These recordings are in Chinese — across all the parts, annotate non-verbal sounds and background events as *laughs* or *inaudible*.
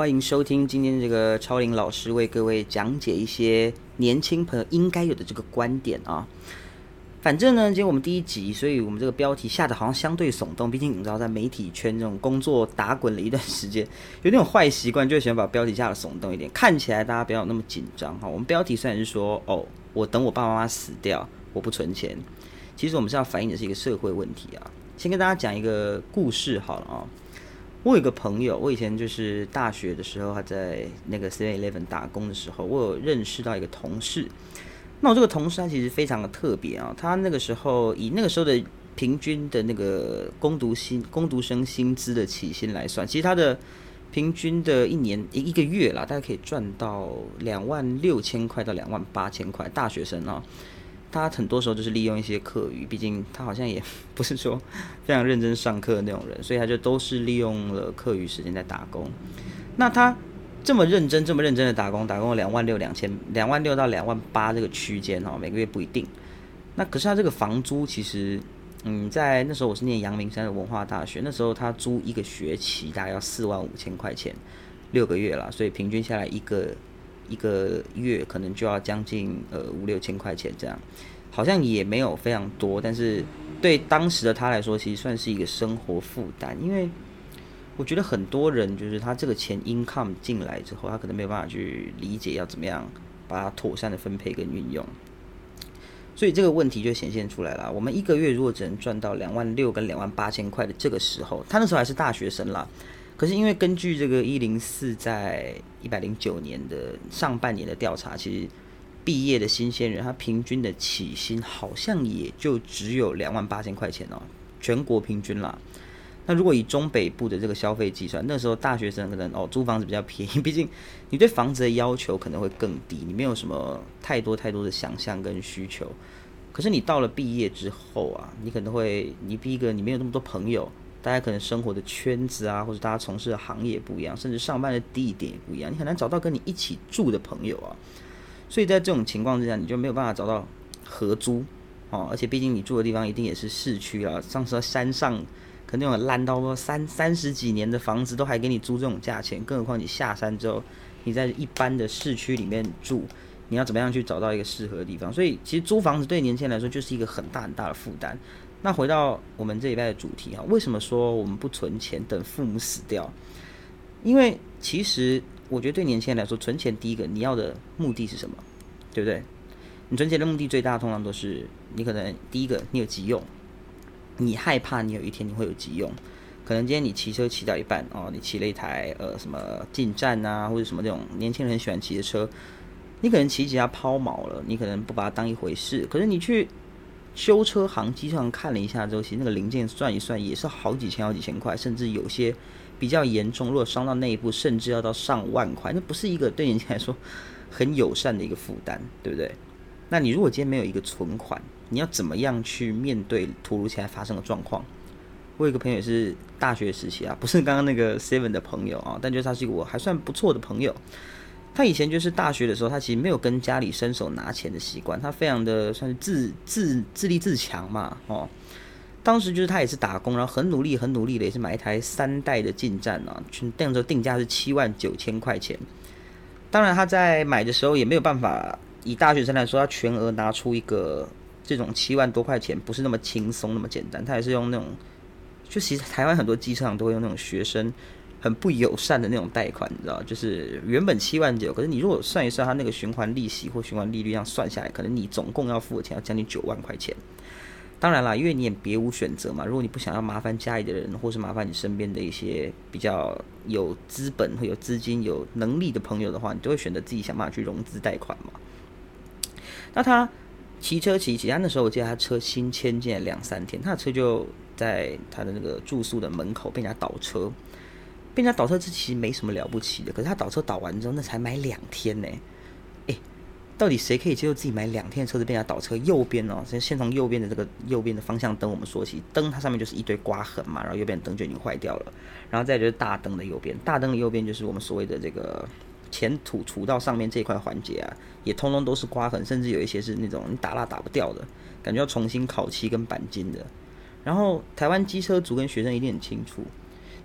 欢迎收听今天这个超龄老师为各位讲解一些年轻朋友应该有的这个观点啊。反正呢，今天我们第一集，所以我们这个标题下的好像相对耸动。毕竟你知道，在媒体圈这种工作打滚了一段时间，有那种坏习惯，就喜欢把标题下的耸动一点，看起来大家不要那么紧张哈。我们标题虽然是说哦，我等我爸爸妈妈死掉，我不存钱，其实我们是要反映的是一个社会问题啊。先跟大家讲一个故事好了啊。我有个朋友，我以前就是大学的时候，他在那个 Seven Eleven 打工的时候，我有认识到一个同事。那我这个同事他其实非常的特别啊，他那个时候以那个时候的平均的那个攻读薪、攻读生薪资的起薪来算，其实他的平均的一年一一个月啦，大概可以赚到两万六千块到两万八千块。大学生啊。他很多时候就是利用一些课余，毕竟他好像也不是说非常认真上课的那种人，所以他就都是利用了课余时间在打工。那他这么认真、这么认真的打工，打工了两万六、两千、两万六到两万八这个区间哦，每个月不一定。那可是他这个房租其实，嗯，在那时候我是念阳明山的文化大学，那时候他租一个学期大概要四万五千块钱，六个月了，所以平均下来一个。一个月可能就要将近呃五六千块钱这样，好像也没有非常多，但是对当时的他来说，其实算是一个生活负担。因为我觉得很多人就是他这个钱 income 进来之后，他可能没有办法去理解要怎么样把它妥善的分配跟运用，所以这个问题就显现出来了。我们一个月如果只能赚到两万六跟两万八千块的这个时候，他那时候还是大学生啦。可是因为根据这个一零四在一百零九年的上半年的调查，其实毕业的新鲜人他平均的起薪好像也就只有两万八千块钱哦，全国平均啦。那如果以中北部的这个消费计算，那时候大学生可能哦租房子比较便宜，毕竟你对房子的要求可能会更低，你没有什么太多太多的想象跟需求。可是你到了毕业之后啊，你可能会你第一个你没有那么多朋友。大家可能生活的圈子啊，或者大家从事的行业不一样，甚至上班的地点也不一样，你很难找到跟你一起住的朋友啊。所以在这种情况之下，你就没有办法找到合租哦。而且毕竟你住的地方一定也是市区啊，上次山上 *laughs* 可能有烂到三三十几年的房子都还给你租这种价钱，更何况你下山之后，你在一般的市区里面住，你要怎么样去找到一个适合的地方？所以其实租房子对年轻人来说就是一个很大很大的负担。那回到我们这一代的主题哈，为什么说我们不存钱等父母死掉？因为其实我觉得对年轻人来说，存钱第一个你要的目的是什么？对不对？你存钱的目的最大通常都是你可能第一个你有急用，你害怕你有一天你会有急用，可能今天你骑车骑到一半哦，你骑了一台呃什么进站啊或者什么这种年轻人很喜欢骑的车，你可能骑几下抛锚了，你可能不把它当一回事，可是你去。修车行机上看了一下之后，其实那个零件算一算也是好几千、好几千块，甚至有些比较严重，如果伤到内部，甚至要到上万块，那不是一个 *laughs* 对年轻人来说很友善的一个负担，对不对？那你如果今天没有一个存款，你要怎么样去面对突如其来发生的状况？我有一个朋友也是大学时期啊，不是刚刚那个 Seven 的朋友啊，但就是他是一个我还算不错的朋友。他以前就是大学的时候，他其实没有跟家里伸手拿钱的习惯，他非常的算是自自自立自强嘛，哦，当时就是他也是打工，然后很努力很努力的，也是买一台三代的进站啊，那时候定价是七万九千块钱。当然他在买的时候也没有办法，以大学生来说，他全额拿出一个这种七万多块钱，不是那么轻松那么简单，他也是用那种，就其实台湾很多机场都会用那种学生。很不友善的那种贷款，你知道，就是原本七万九，可是你如果算一算，它那个循环利息或循环利率这样算下来，可能你总共要付的钱要将近九万块钱。当然啦，因为你也别无选择嘛。如果你不想要麻烦家里的人，或是麻烦你身边的一些比较有资本、会有资金、有能力的朋友的话，你就会选择自己想办法去融资贷款嘛。那他骑车骑骑，他那时候我记得他车新迁进来两三天，他的车就在他的那个住宿的门口被人家倒车。被人倒车这其实没什么了不起的，可是他倒车倒完之后，那才买两天呢。诶，到底谁可以接受自己买两天的车子被人家倒车？右边哦，先先从右边的这个右边的方向灯我们说起，灯它上面就是一堆刮痕嘛，然后右边灯就已经坏掉了，然后再就是大灯的右边，大灯的右边就是我们所谓的这个前土除到上面这块环节啊，也通通都是刮痕，甚至有一些是那种你打蜡打不掉的，感觉要重新烤漆跟钣金的。然后台湾机车族跟学生一定很清楚。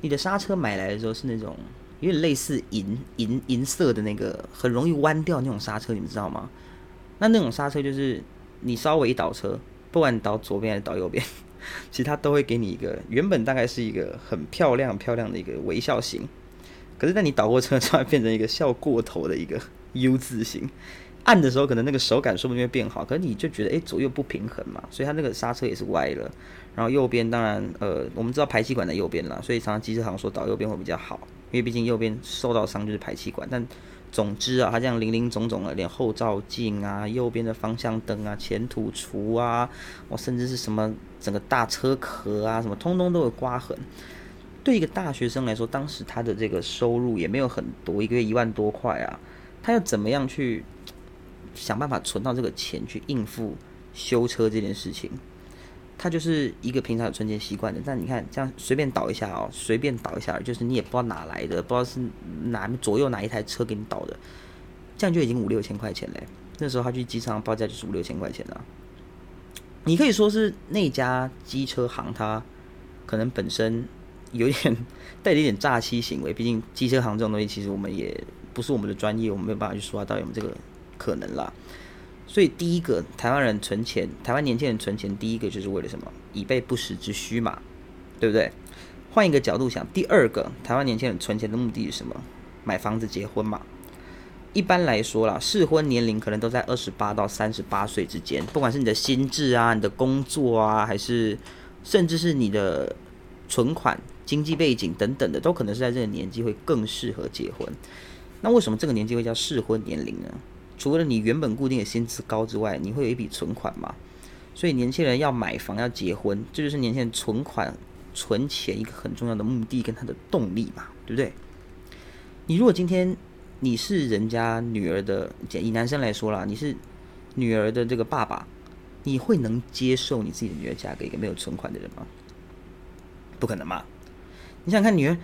你的刹车买来的时候是那种有点类似银银银色的那个，很容易弯掉那种刹车，你们知道吗？那那种刹车就是你稍微一倒车，不管你倒左边还是倒右边，*laughs* 其实它都会给你一个原本大概是一个很漂亮漂亮的一个微笑型，可是在你倒过车突然，变成一个笑过头的一个 U 字型。按的时候可能那个手感说不定会变好，可是你就觉得诶左右不平衡嘛，所以它那个刹车也是歪了。然后右边当然呃我们知道排气管在右边啦，所以常常机车行说倒右边会比较好，因为毕竟右边受到伤就是排气管。但总之啊，它这样零零总总的，连后照镜啊、右边的方向灯啊、前土橱啊，我甚至是什么整个大车壳啊，什么通通都有刮痕。对一个大学生来说，当时他的这个收入也没有很多，一个月一万多块啊，他要怎么样去？想办法存到这个钱去应付修车这件事情，他就是一个平常有存钱习惯的。但你看，这样随便倒一下哦，随便倒一下，就是你也不知道哪来的，不知道是哪左右哪一台车给你倒的，这样就已经五六千块钱嘞。那时候他去机场报价就是五六千块钱了。你可以说是那家机车行，他可能本身有点 *laughs* 带着一点诈欺行为。毕竟机车行这种东西，其实我们也不是我们的专业，我们没有办法去说到底有没有这个。可能啦，所以第一个台湾人存钱，台湾年轻人存钱，第一个就是为了什么？以备不时之需嘛，对不对？换一个角度想，第二个台湾年轻人存钱的目的是什么？买房子结婚嘛。一般来说啦，适婚年龄可能都在二十八到三十八岁之间，不管是你的心智啊、你的工作啊，还是甚至是你的存款、经济背景等等的，都可能是在这个年纪会更适合结婚。那为什么这个年纪会叫适婚年龄呢？除了你原本固定的薪资高之外，你会有一笔存款嘛？所以年轻人要买房要结婚，这就是年轻人存款存钱一个很重要的目的跟他的动力嘛，对不对？你如果今天你是人家女儿的，以男生来说啦，你是女儿的这个爸爸，你会能接受你自己的女儿嫁给一个没有存款的人吗？不可能嘛！你想看女儿，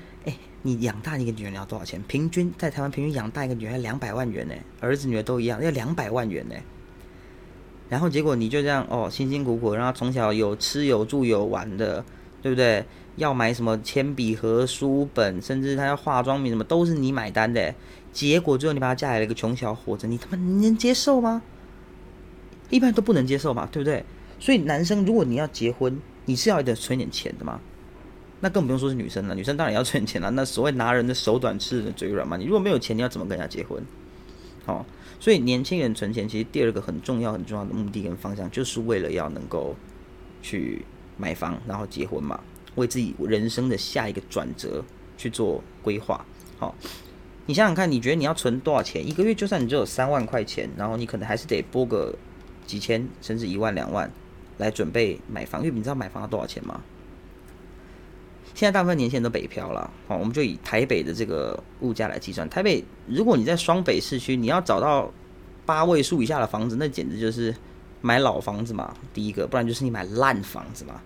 你养大一个女人要多少钱？平均在台湾平均养大一个女儿两百万元呢，儿子女儿都一样要两百万元呢。然后结果你就这样哦，辛辛苦苦让她从小有吃有住有玩的，对不对？要买什么铅笔盒、书本，甚至她要化妆品什么都是你买单的。结果最后你把她嫁给了一个穷小伙子，你他妈你能接受吗？一般都不能接受嘛，对不对？所以男生如果你要结婚，你是要得存点钱的嘛。那更不用说是女生了，女生当然要存钱了。*laughs* 那所谓拿人的手短，吃人的嘴软嘛。你如果没有钱，你要怎么跟人家结婚？好，所以年轻人存钱，其实第二个很重要、很重要的目的跟方向，就是为了要能够去买房，然后结婚嘛，为自己人生的下一个转折去做规划。好，你想想看，你觉得你要存多少钱？一个月就算你只有三万块钱，然后你可能还是得拨个几千，甚至一万、两万来准备买房。因为你知道买房要多少钱吗？现在大部分年轻人都北漂了，好，我们就以台北的这个物价来计算。台北，如果你在双北市区，你要找到八位数以下的房子，那简直就是买老房子嘛。第一个，不然就是你买烂房子嘛。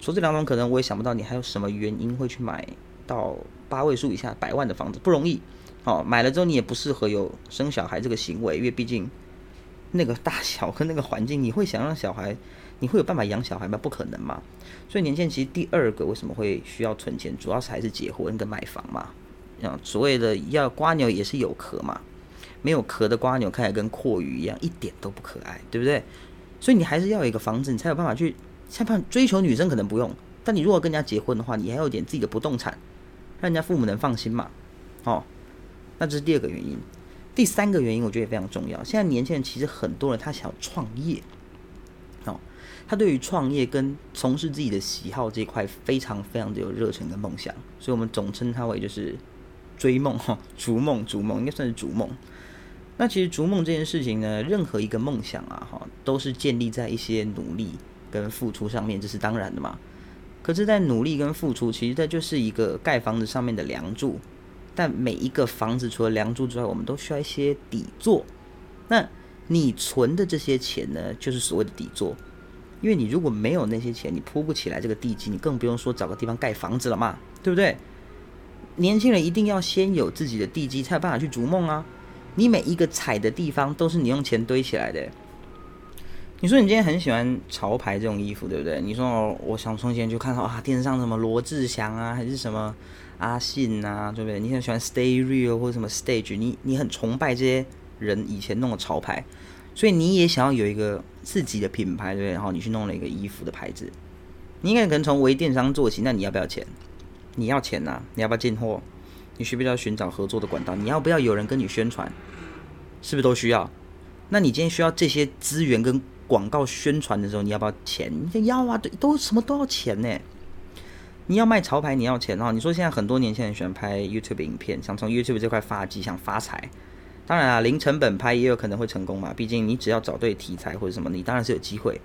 除这两种可能，我也想不到你还有什么原因会去买到八位数以下百万的房子，不容易。哦，买了之后你也不适合有生小孩这个行为，因为毕竟那个大小跟那个环境，你会想让小孩。你会有办法养小孩吗？不可能嘛。所以年轻人其实第二个为什么会需要存钱，主要是还是结婚跟买房嘛。啊，所谓的要瓜牛也是有壳嘛，没有壳的瓜牛看起来跟阔鱼一样，一点都不可爱，对不对？所以你还是要有一个房子，你才有办法去，像办追求女生可能不用，但你如果跟人家结婚的话，你还有点自己的不动产，让人家父母能放心嘛。哦，那这是第二个原因。第三个原因我觉得也非常重要。现在年轻人其实很多人他想要创业。他对于创业跟从事自己的喜好这一块非常非常的有热忱跟梦想，所以我们总称他为就是追梦 *laughs* 哈，逐梦逐梦应该算是逐梦。那其实逐梦这件事情呢，任何一个梦想啊哈，都是建立在一些努力跟付出上面，这是当然的嘛。可是，在努力跟付出，其实它就是一个盖房子上面的梁柱。但每一个房子除了梁柱之外，我们都需要一些底座。那你存的这些钱呢，就是所谓的底座。因为你如果没有那些钱，你铺不起来这个地基，你更不用说找个地方盖房子了嘛，对不对？年轻人一定要先有自己的地基，才有办法去逐梦啊！你每一个踩的地方都是你用钱堆起来的。你说你今天很喜欢潮牌这种衣服，对不对？你说我想从前就看到啊，电视上什么罗志祥啊，还是什么阿信啊，对不对？你很喜欢 Stay Real 或者什么 Stage，你你很崇拜这些人以前弄的潮牌，所以你也想要有一个自己的品牌，对不对？然后你去弄了一个衣服的牌子，你应该可能从微电商做起，那你要不要钱？你要钱呐？你要不要进货？你需不需要寻找合作的管道？你要不要有人跟你宣传？是不是都需要？那你今天需要这些资源跟广告宣传的时候，你要不要钱？你要啊，对，都什么都要钱呢。你要卖潮牌，你要钱哈。你说现在很多年轻人喜欢拍 YouTube 影片，想从 YouTube 这块发迹，想发财。当然啊，零成本拍也有可能会成功嘛。毕竟你只要找对题材或者什么，你当然是有机会。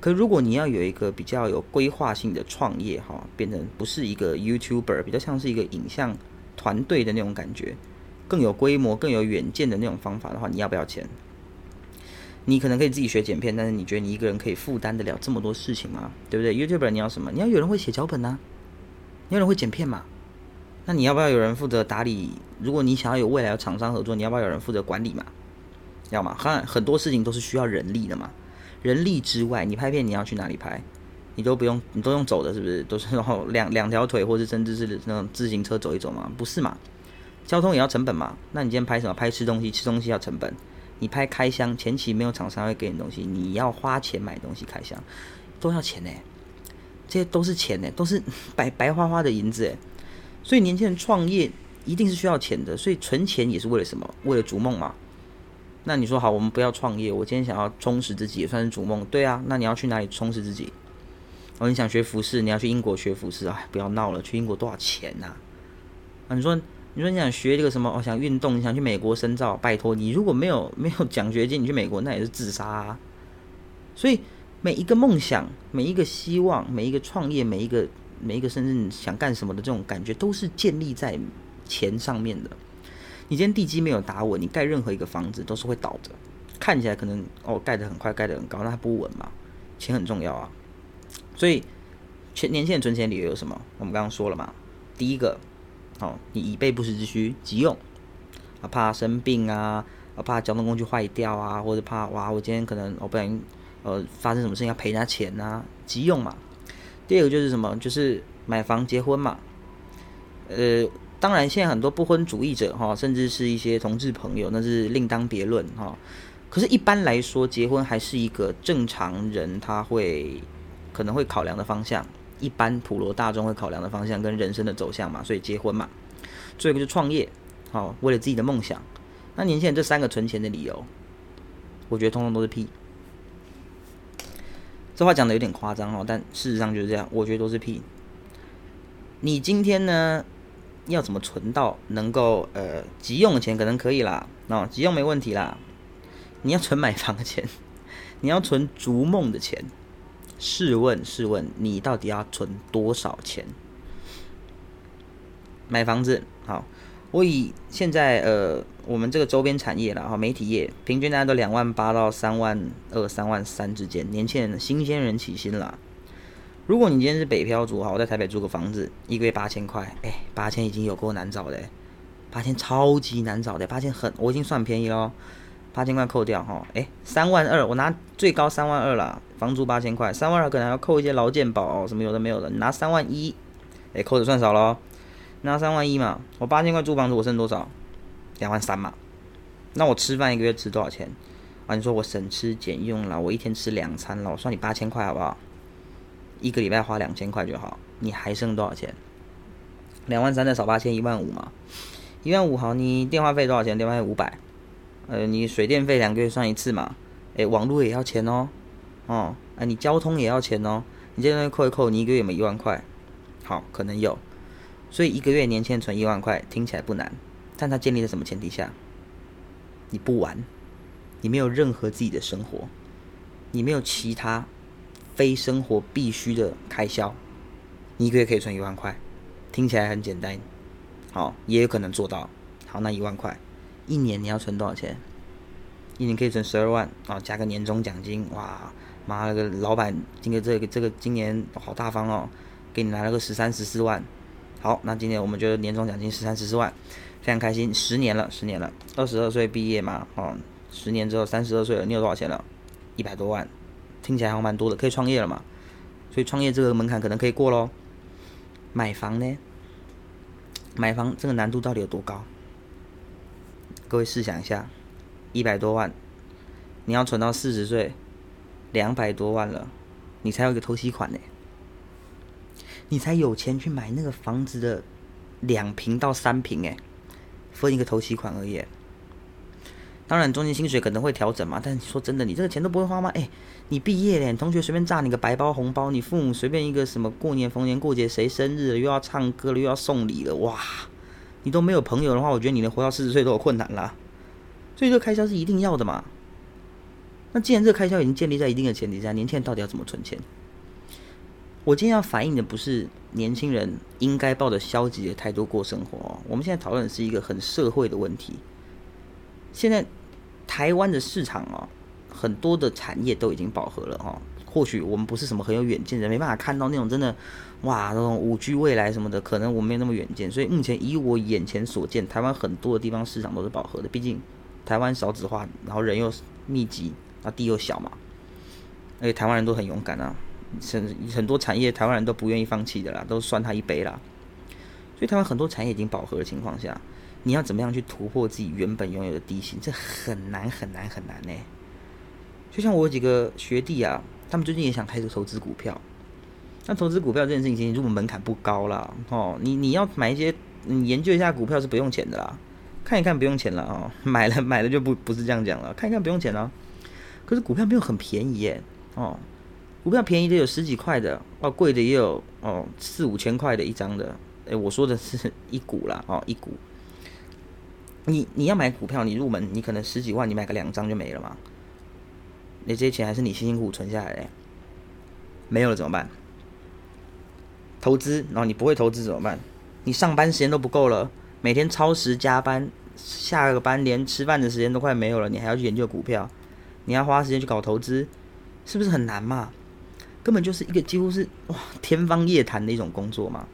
可如果你要有一个比较有规划性的创业哈，变成不是一个 YouTuber，比较像是一个影像团队的那种感觉，更有规模、更有远见的那种方法的话，你要不要钱？你可能可以自己学剪片，但是你觉得你一个人可以负担得了这么多事情吗？对不对？YouTuber 你要什么？你要有人会写脚本呐。有人会剪片嘛？那你要不要有人负责打理？如果你想要有未来的厂商合作，你要不要有人负责管理嘛？要吗？很很多事情都是需要人力的嘛。人力之外，你拍片你要去哪里拍？你都不用，你都用走的，是不是？都是然后两两条腿，或者甚至是那种自行车走一走嘛？不是嘛？交通也要成本嘛？那你今天拍什么？拍吃东西，吃东西要成本。你拍开箱，前期没有厂商会给你东西，你要花钱买东西开箱，都要钱呢。这些都是钱呢，都是 *laughs* 白白花花的银子哎，所以年轻人创业一定是需要钱的，所以存钱也是为了什么？为了逐梦嘛。那你说好，我们不要创业，我今天想要充实自己，也算是逐梦。对啊，那你要去哪里充实自己？哦，你想学服饰，你要去英国学服饰啊？不要闹了，去英国多少钱呐？啊，你说，你说你想学这个什么？哦，想运动，你想去美国深造？拜托，你如果没有没有奖学金，你去美国那也是自杀。啊。所以。每一个梦想，每一个希望，每一个创业，每一个每一个甚至想干什么的这种感觉，都是建立在钱上面的。你今天地基没有打稳，你盖任何一个房子都是会倒的。看起来可能哦盖得很快，盖得很高，那它不稳嘛？钱很重要啊。所以，前年轻人存钱理由有什么？我们刚刚说了嘛。第一个，哦，你以备不时之需，急用啊，怕生病啊，啊，怕交通工具坏掉啊，或者怕哇，我今天可能我不小心。呃，发生什么事情要赔人家钱呐？急用嘛。第二个就是什么？就是买房结婚嘛。呃，当然现在很多不婚主义者哈，甚至是一些同志朋友，那是另当别论哈。可是，一般来说，结婚还是一个正常人他会可能会考量的方向，一般普罗大众会考量的方向跟人生的走向嘛。所以结婚嘛。最后一个就创业，好，为了自己的梦想。那年轻人这三个存钱的理由，我觉得通通都是屁。这话讲的有点夸张哦，但事实上就是这样。我觉得都是屁。你今天呢，要怎么存到能够呃急用的钱？可能可以啦，哦，急用没问题啦。你要存买房的钱，*laughs* 你要存逐梦的钱。试问，试问，你到底要存多少钱？买房子，好。我以现在呃，我们这个周边产业了哈，媒体业平均大家都两万八到三万二、三万三之间，年轻人、新鲜人起薪啦。如果你今天是北漂族哈，我在台北租个房子，一个月八千块，哎，八千已经有够难找的，八千超级难找的，八千很，我已经算便宜喽，八千块扣掉哈，哎，三万二，我拿最高三万二了，房租八千块，三万二可能要扣一些劳健保什么有的没有的，你拿三万一，哎，扣的算少喽。拿三万一嘛，我八千块租房子，我剩多少？两万三嘛。那我吃饭一个月吃多少钱？啊，你说我省吃俭用了，我一天吃两餐了，我算你八千块好不好？一个礼拜花两千块就好，你还剩多少钱？两万三再少八千，一万五嘛。一万五好，你电话费多少钱？电话费五百。呃，你水电费两个月算一次嘛？诶，网络也要钱哦。哦，啊，你交通也要钱哦。你这边扣一扣，你一个月有没一万块？好，可能有。所以一个月年轻人存一万块听起来不难，但它建立在什么前提下？你不玩，你没有任何自己的生活，你没有其他非生活必须的开销，你一个月可以存一万块，听起来很简单，好，也有可能做到。好，那一万块，一年你要存多少钱？一年可以存十二万啊，加个年终奖金，哇，妈了个老板，今个这个这个今年好大方哦，给你来了个十三十四万。好，那今年我们就年终奖金十三十四万，非常开心。十年了，十年了，二十二岁毕业嘛，哦，十年之后三十二岁了，你有多少钱了？一百多万，听起来还蛮多的，可以创业了嘛？所以创业这个门槛可能可以过喽。买房呢？买房这个难度到底有多高？各位试想一下，一百多万，你要存到四十岁，两百多万了，你才有一个透析款呢，你才有钱去买那个房子的两平到三平哎，分一个头期款而已。当然，中间薪水可能会调整嘛，但你说真的，你这个钱都不会花吗？哎，你毕业了，同学随便炸你个白包红包，你父母随便一个什么过年逢年过节谁生日又要唱歌了又要送礼了，哇，你都没有朋友的话，我觉得你能活到四十岁都有困难啦。所以这个开销是一定要的嘛。那既然这个开销已经建立在一定的前提下，年轻人到底要怎么存钱？我今天要反映的不是年轻人应该抱着消极的态度过生活，哦我们现在讨论的是一个很社会的问题。现在台湾的市场啊，很多的产业都已经饱和了哈。或许我们不是什么很有远见的人，没办法看到那种真的哇，那种五 G 未来什么的，可能我没有那么远见。所以目前以我眼前所见，台湾很多的地方市场都是饱和的。毕竟台湾少子化，然后人又密集，啊地又小嘛。而且台湾人都很勇敢啊，很很多产业台湾人都不愿意放弃的啦，都算他一杯啦。所以台湾很多产业已经饱和的情况下。你要怎么样去突破自己原本拥有的低薪？这很难很难很难呢。就像我有几个学弟啊，他们最近也想开始投资股票。那投资股票这件事情，其实入门门槛不高啦。哦。你你要买一些，你研究一下股票是不用钱的啦。看一看不用钱了哦，*laughs* 买了买了就不不是这样讲了。看一看不用钱了。可是股票没有很便宜耶。哦，股票便宜的有十几块的，哦，贵的也有哦四五千块的一张的。诶，我说的是一股啦，哦一股。你你要买股票，你入门你可能十几万，你买个两张就没了嘛？你这些钱还是你辛辛苦苦存下来的，没有了怎么办？投资，然后你不会投资怎么办？你上班时间都不够了，每天超时加班，下个班连吃饭的时间都快没有了，你还要去研究股票，你要花时间去搞投资，是不是很难嘛？根本就是一个几乎是哇天方夜谭的一种工作嘛。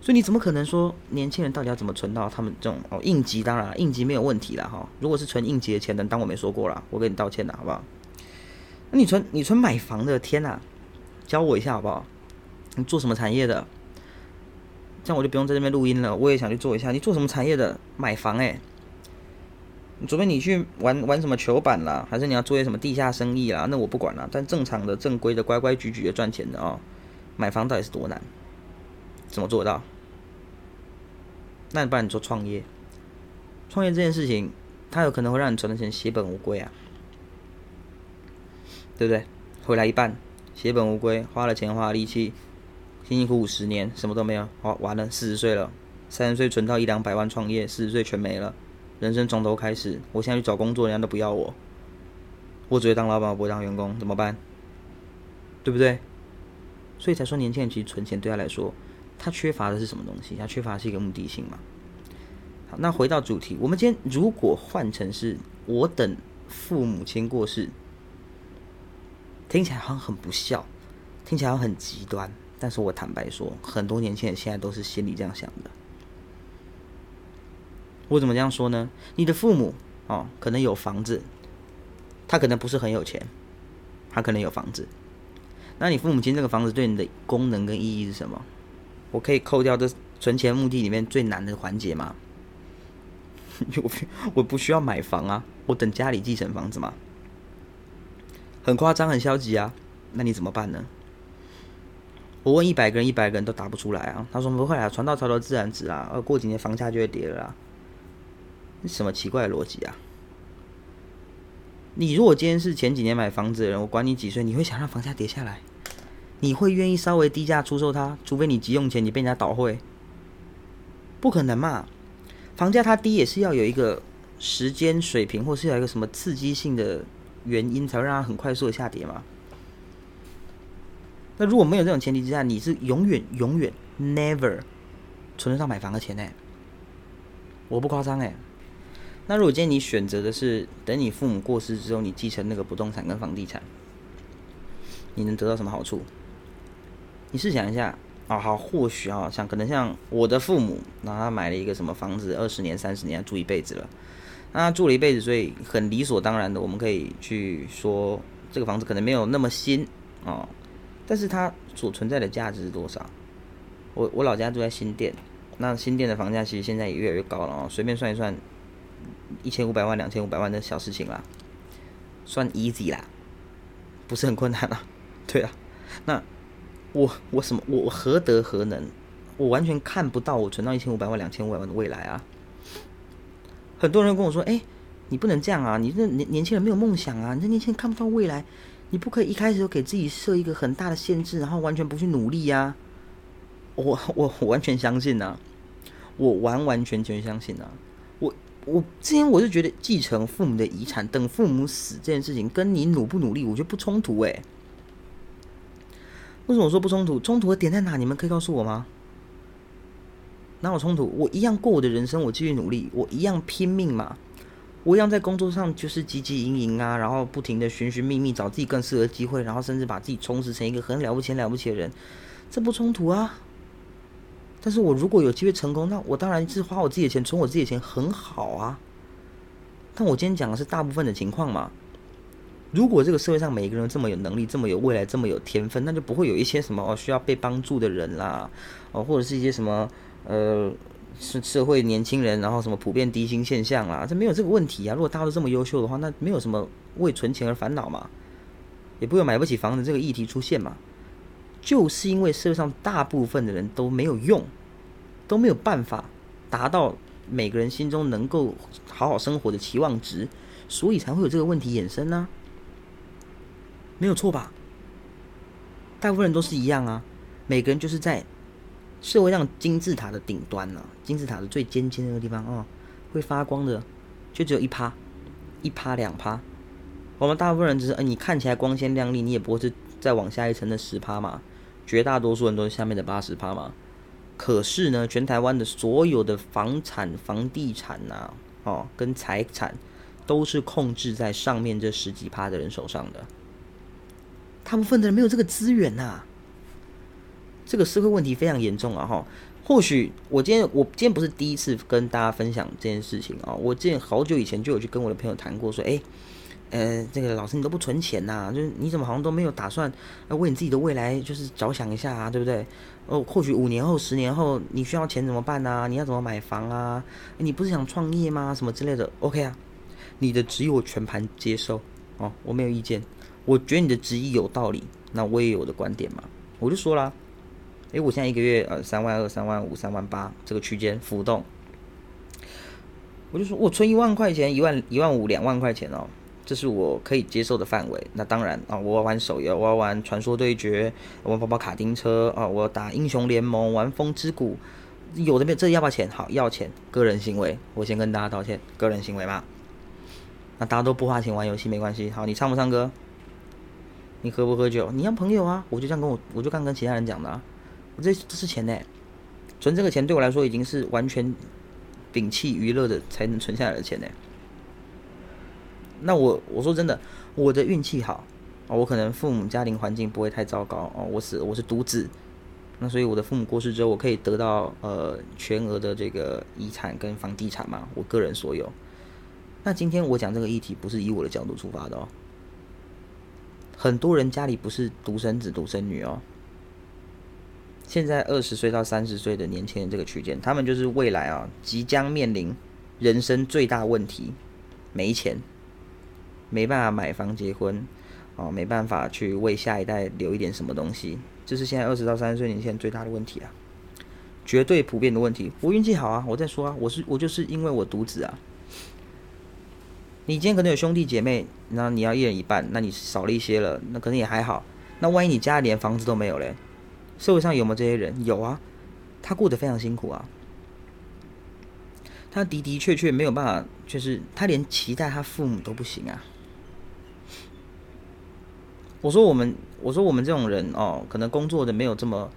所以你怎么可能说年轻人到底要怎么存到他们这种哦应急？当然应急没有问题了哈。如果是存应急的钱，能当我没说过了，我跟你道歉了，好不好？那你存你存买房的，天哪！教我一下好不好？你做什么产业的？这样我就不用在这边录音了。我也想去做一下。你做什么产业的？买房哎？除非你去玩玩什么球板啦，还是你要做些什么地下生意啦？那我不管了。但正常的、正规的、乖乖矩矩的赚钱的哦，买房到底是多难？怎么做到？那你不然你做创业？创业这件事情，它有可能会让你存的钱血本无归啊，对不对？回来一半，血本无归，花了钱花了力气，辛辛苦苦十年什么都没有，哦完了，四十岁了，三十岁存到一两百万创业，四十岁全没了，人生从头开始。我现在去找工作，人家都不要我，我只会当老板，我不会当员工，怎么办？对不对？所以才说年轻人其实存钱对他来说。他缺乏的是什么东西？他缺乏的是一个目的性嘛？好，那回到主题，我们今天如果换成是我等父母亲过世，听起来好像很不孝，听起来好像很极端。但是我坦白说，很多年轻人现在都是心里这样想的。我怎么这样说呢？你的父母哦，可能有房子，他可能不是很有钱，他可能有房子。那你父母亲这个房子对你的功能跟意义是什么？我可以扣掉这存钱目的里面最难的环节吗？我 *laughs* 我不需要买房啊，我等家里继承房子嘛。很夸张，很消极啊，那你怎么办呢？我问一百个人，一百个人都答不出来啊。他说不会啊，船到桥头自然直啊，呃，过几年房价就会跌了啊。什么奇怪的逻辑啊？你如果今天是前几年买房子的人，我管你几岁，你会想让房价跌下来？你会愿意稍微低价出售它？除非你急用钱，你被人家倒会，不可能嘛？房价它低也是要有一个时间水平，或是有一个什么刺激性的原因，才会让它很快速的下跌嘛？那如果没有这种前提之下，你是永远永远 never 存得上买房的钱呢？我不夸张哎。那如果今天你选择的是等你父母过世之后，你继承那个不动产跟房地产，你能得到什么好处？你试想一下啊，好，或许啊，像可能像我的父母，那他买了一个什么房子，二十年、三十年住一辈子了，那住了一辈子，所以很理所当然的，我们可以去说这个房子可能没有那么新啊，但是它所存在的价值是多少？我我老家住在新店，那新店的房价其实现在也越来越高了哦，随便算一算，一千五百万、两千五百万的小事情啦，算 easy 啦，不是很困难啊。对啊，那我我什么我何德何能？我完全看不到我存到一千五百万、两千五百万的未来啊！很多人跟我说：“哎，你不能这样啊！你这年年轻人没有梦想啊！你这年轻人看不到未来，你不可以一开始就给自己设一个很大的限制，然后完全不去努力呀！”我我我完全相信呐，我完完全全相信呐！我之前我是觉得继承父母的遗产，等父母死这件事情，跟你努不努力，我觉得不冲突哎。为什么我说不冲突？冲突的点在哪？你们可以告诉我吗？哪有冲突？我一样过我的人生，我继续努力，我一样拼命嘛。我一样在工作上就是汲汲营营啊，然后不停的寻寻觅觅，找自己更适合的机会，然后甚至把自己充实成一个很了不起、了不起的人，这不冲突啊。但是我如果有机会成功，那我当然是花我自己的钱，存我自己的钱，很好啊。但我今天讲的是大部分的情况嘛。如果这个社会上每一个人这么有能力、这么有未来、这么有天分，那就不会有一些什么哦需要被帮助的人啦，哦或者是一些什么。呃，是社会年轻人，然后什么普遍低薪现象啦，这没有这个问题啊。如果大家都这么优秀的话，那没有什么为存钱而烦恼嘛，也不会买不起房子这个议题出现嘛。就是因为社会上大部分的人都没有用，都没有办法达到每个人心中能够好好生活的期望值，所以才会有这个问题衍生呢。没有错吧？大部分人都是一样啊，每个人就是在。社会上金字塔的顶端呢，金字塔的最尖尖那个地方哦，会发光的就只有一趴，一趴两趴。我们大部分人只是，哎，你看起来光鲜亮丽，你也不会是再往下一层的十趴嘛。绝大多数人都是下面的八十趴嘛。可是呢，全台湾的所有的房产、房地产呐，哦，跟财产都是控制在上面这十几趴的人手上的。大部分的人没有这个资源呐。这个社会问题非常严重啊！哈，或许我今天我今天不是第一次跟大家分享这件事情啊，我之前好久以前就有去跟我的朋友谈过，说，哎，呃，这个老师你都不存钱呐，就是你怎么好像都没有打算要为你自己的未来就是着想一下啊，对不对？哦，或许五年后、十年后你需要钱怎么办呢？你要怎么买房啊？你不是想创业吗？什么之类的？OK 啊，你的质疑我全盘接受哦，我没有意见，我觉得你的质疑有道理，那我也有的观点嘛，我就说啦。诶，我现在一个月呃三万二、三万五、三万八这个区间浮动，我就说我存一万块钱、一万、一万五、两万块钱哦，这是我可以接受的范围。那当然啊，我玩手游，我要玩传说对决，玩跑跑卡丁车啊，我打英雄联盟、玩风之谷，有的没有？这要不要钱？好，要钱，个人行为，我先跟大家道歉，个人行为嘛。那大家都不花钱玩游戏没关系。好，你唱不唱歌？你喝不喝酒？你要朋友啊，我就这样跟我，我就刚跟其他人讲的啊。我这这是钱呢，存这个钱对我来说已经是完全摒弃娱乐的才能存下来的钱呢。那我我说真的，我的运气好啊，我可能父母家庭环境不会太糟糕哦，我是我是独子，那所以我的父母过世之后，我可以得到呃全额的这个遗产跟房地产嘛，我个人所有。那今天我讲这个议题不是以我的角度出发的哦，很多人家里不是独生子独生女哦。现在二十岁到三十岁的年轻人这个区间，他们就是未来啊即将面临人生最大问题，没钱，没办法买房结婚，哦，没办法去为下一代留一点什么东西，这是现在二十到三十岁年轻人最大的问题啊，绝对普遍的问题。我运气好啊，我在说啊，我是我就是因为我独子啊。你今天可能有兄弟姐妹，那你要一人一半，那你少了一些了，那可能也还好。那万一你家连房子都没有嘞？社会上有没有这些人？有啊，他过得非常辛苦啊。他的的确确没有办法，就是他连期待他父母都不行啊。我说我们，我说我们这种人哦，可能工作的没有这么，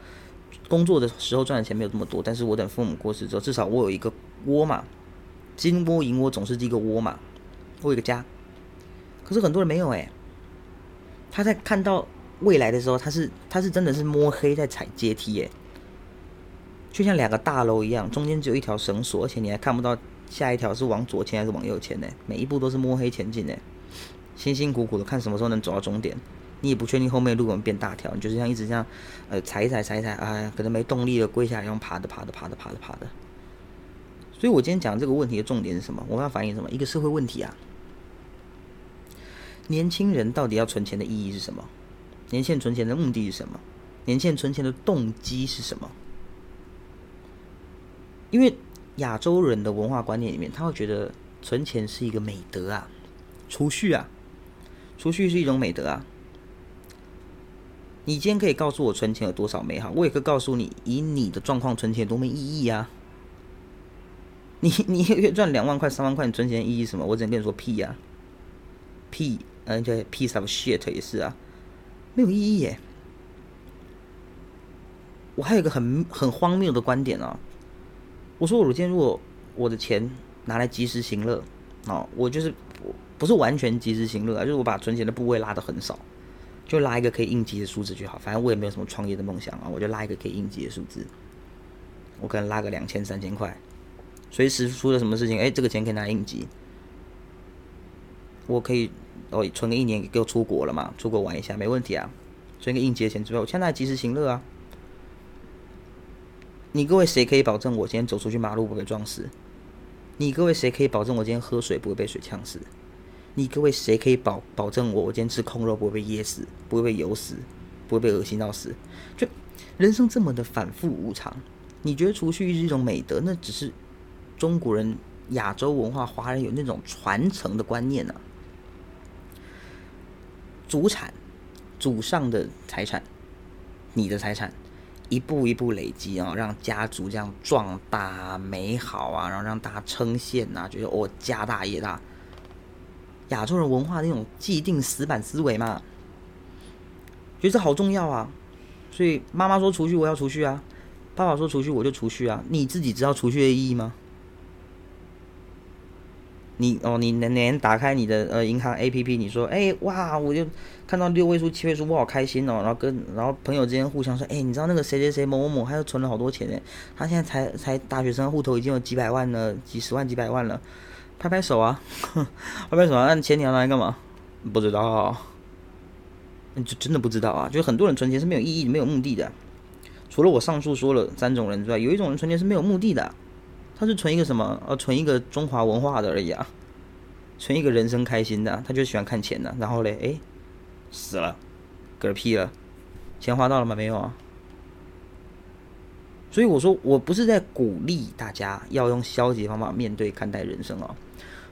工作的时候赚的钱没有这么多，但是我等父母过世之后，至少我有一个窝嘛，金窝银窝总是一个窝嘛，我有一个家。可是很多人没有哎，他在看到。未来的时候，他是他是真的是摸黑在踩阶梯耶，就像两个大楼一样，中间只有一条绳索，而且你还看不到下一条是往左前还是往右前呢？每一步都是摸黑前进呢，辛辛苦苦的看什么时候能走到终点。你也不确定后面路能变大条，你就是像一直这样，呃，踩一踩，踩一踩，哎，可能没动力了，跪下来，用爬的，爬的，爬的，爬的，爬的。所以我今天讲这个问题的重点是什么？我们要反映什么？一个社会问题啊。年轻人到底要存钱的意义是什么？年轻人存钱的目的是什么？年轻人存钱的动机是什么？因为亚洲人的文化观念里面，他会觉得存钱是一个美德啊，储蓄啊，储蓄是一种美德啊。你今天可以告诉我存钱有多少美好，我也可以告诉你，以你的状况存钱多没意义啊。你你一个月赚两万块、三万块，你存钱意义什么？我只能跟你说屁呀，屁，嗯，这 piece of shit 也是啊，没有意义耶。我还有一个很很荒谬的观点啊，我说我今天如果我的钱拿来及时行乐，哦，我就是不是完全及时行乐啊，就是我把存钱的部位拉的很少。就拉一个可以应急的数字就好，反正我也没有什么创业的梦想啊，我就拉一个可以应急的数字。我可能拉个两千、三千块，随时出了什么事情，哎，这个钱可以拿应急。我可以哦，存个一年给我出国了嘛，出国玩一下没问题啊，存个应急的钱之后，我现在及时行乐啊。你各位谁可以保证我今天走出去马路不会撞死？你各位谁可以保证我今天喝水不会被水呛死？你各位谁可以保保证我我今天吃空肉不会被噎死，不会被油死，不会被恶心到死？就人生这么的反复无常，你觉得储蓄是一种美德？那只是中国人、亚洲文化、华人有那种传承的观念呢。祖产、祖上的财产，你的财产，一步一步累积啊，让家族这样壮大美好啊，然后让大家称羡呐，觉得我家大业大。亚洲人文化那种既定死板思维嘛，觉得这好重要啊，所以妈妈说储蓄我要储蓄啊，爸爸说储蓄我就储蓄啊，你自己知道储蓄的意义吗？你哦，你年年打开你的呃银行 A P P，你说哎哇，我就看到六位数七位数，我好开心哦，然后跟然后朋友之间互相说，哎，你知道那个谁谁谁某某某，他又存了好多钱哎，他现在才才大学生户头已经有几百万了，几十万几百万了。拍拍手啊，*laughs* 拍拍手啊！按钱你要拿来干嘛？不知道，就真的不知道啊！就很多人存钱是没有意义、没有目的的。除了我上述说了三种人之外，有一种人存钱是没有目的的，他是存一个什么？呃，存一个中华文化的而已啊，存一个人生开心的，他就喜欢看钱的。然后嘞，哎，死了，嗝屁了，钱花到了吗？没有啊。所以我说，我不是在鼓励大家要用消极方法面对看待人生啊。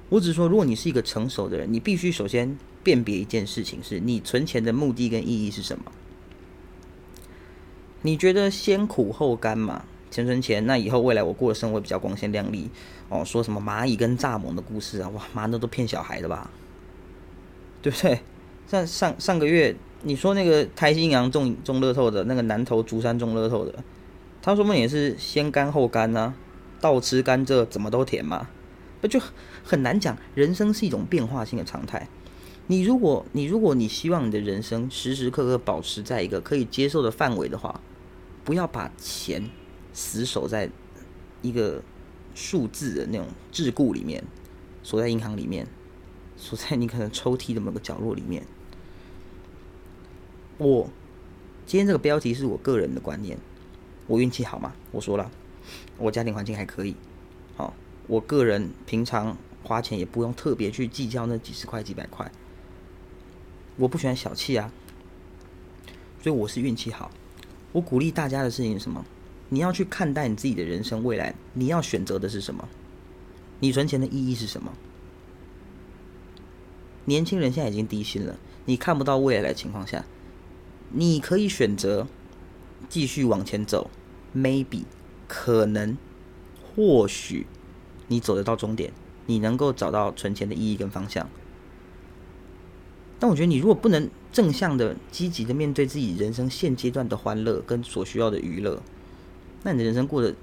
我只是说，如果你是一个成熟的人，你必须首先辨别一件事情：是你存钱的目的跟意义是什么？你觉得先苦后甘嘛？钱存钱，那以后未来我过的生活比较光鲜亮丽哦。说什么蚂蚁跟蚱蜢的故事啊？哇妈，那都骗小孩的吧？对不对？像上上个月你说那个开心阳中中乐透的那个南投竹山中乐透的，他说不也是先甘后甘呢？倒吃甘蔗怎么都甜嘛？不就很难讲？人生是一种变化性的常态。你如果你如果你希望你的人生时时刻刻保持在一个可以接受的范围的话，不要把钱死守在一个数字的那种桎梏里面，锁在银行里面，锁在你可能抽屉的某个角落里面。我今天这个标题是我个人的观念。我运气好吗？我说了，我家庭环境还可以。好。我个人平常花钱也不用特别去计较那几十块几百块，我不喜欢小气啊，所以我是运气好。我鼓励大家的事情是什么？你要去看待你自己的人生未来，你要选择的是什么？你存钱的意义是什么？年轻人现在已经低薪了，你看不到未来的情况下，你可以选择继续往前走，maybe 可能或许。你走得到终点，你能够找到存钱的意义跟方向。但我觉得你如果不能正向的、积极的面对自己人生现阶段的欢乐跟所需要的娱乐，那你的人生过得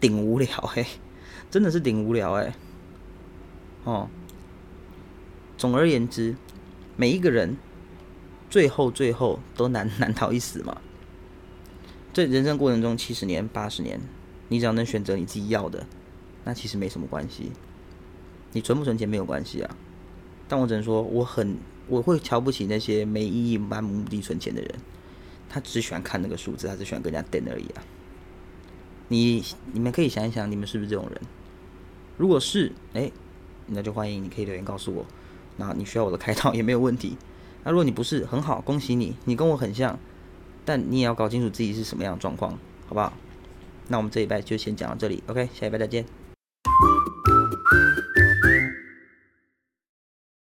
顶无聊嘿，*laughs* 真的是顶无聊哎。哦，总而言之，每一个人最后最后都难难逃一死嘛。在人生过程中，七十年、八十年，你只要能选择你自己要的。那其实没什么关系，你存不存钱没有关系啊。但我只能说，我很我会瞧不起那些没意义、漫无目的存钱的人。他只喜欢看那个数字，他只喜欢跟人家等而已啊。你你们可以想一想，你们是不是这种人？如果是，哎，那就欢迎你可以留言告诉我。那你需要我的开导 *laughs* 也没有问题。那如果你不是很好，恭喜你，你跟我很像，但你也要搞清楚自己是什么样的状况，好不好？那我们这一拜就先讲到这里，OK，下一拜再见。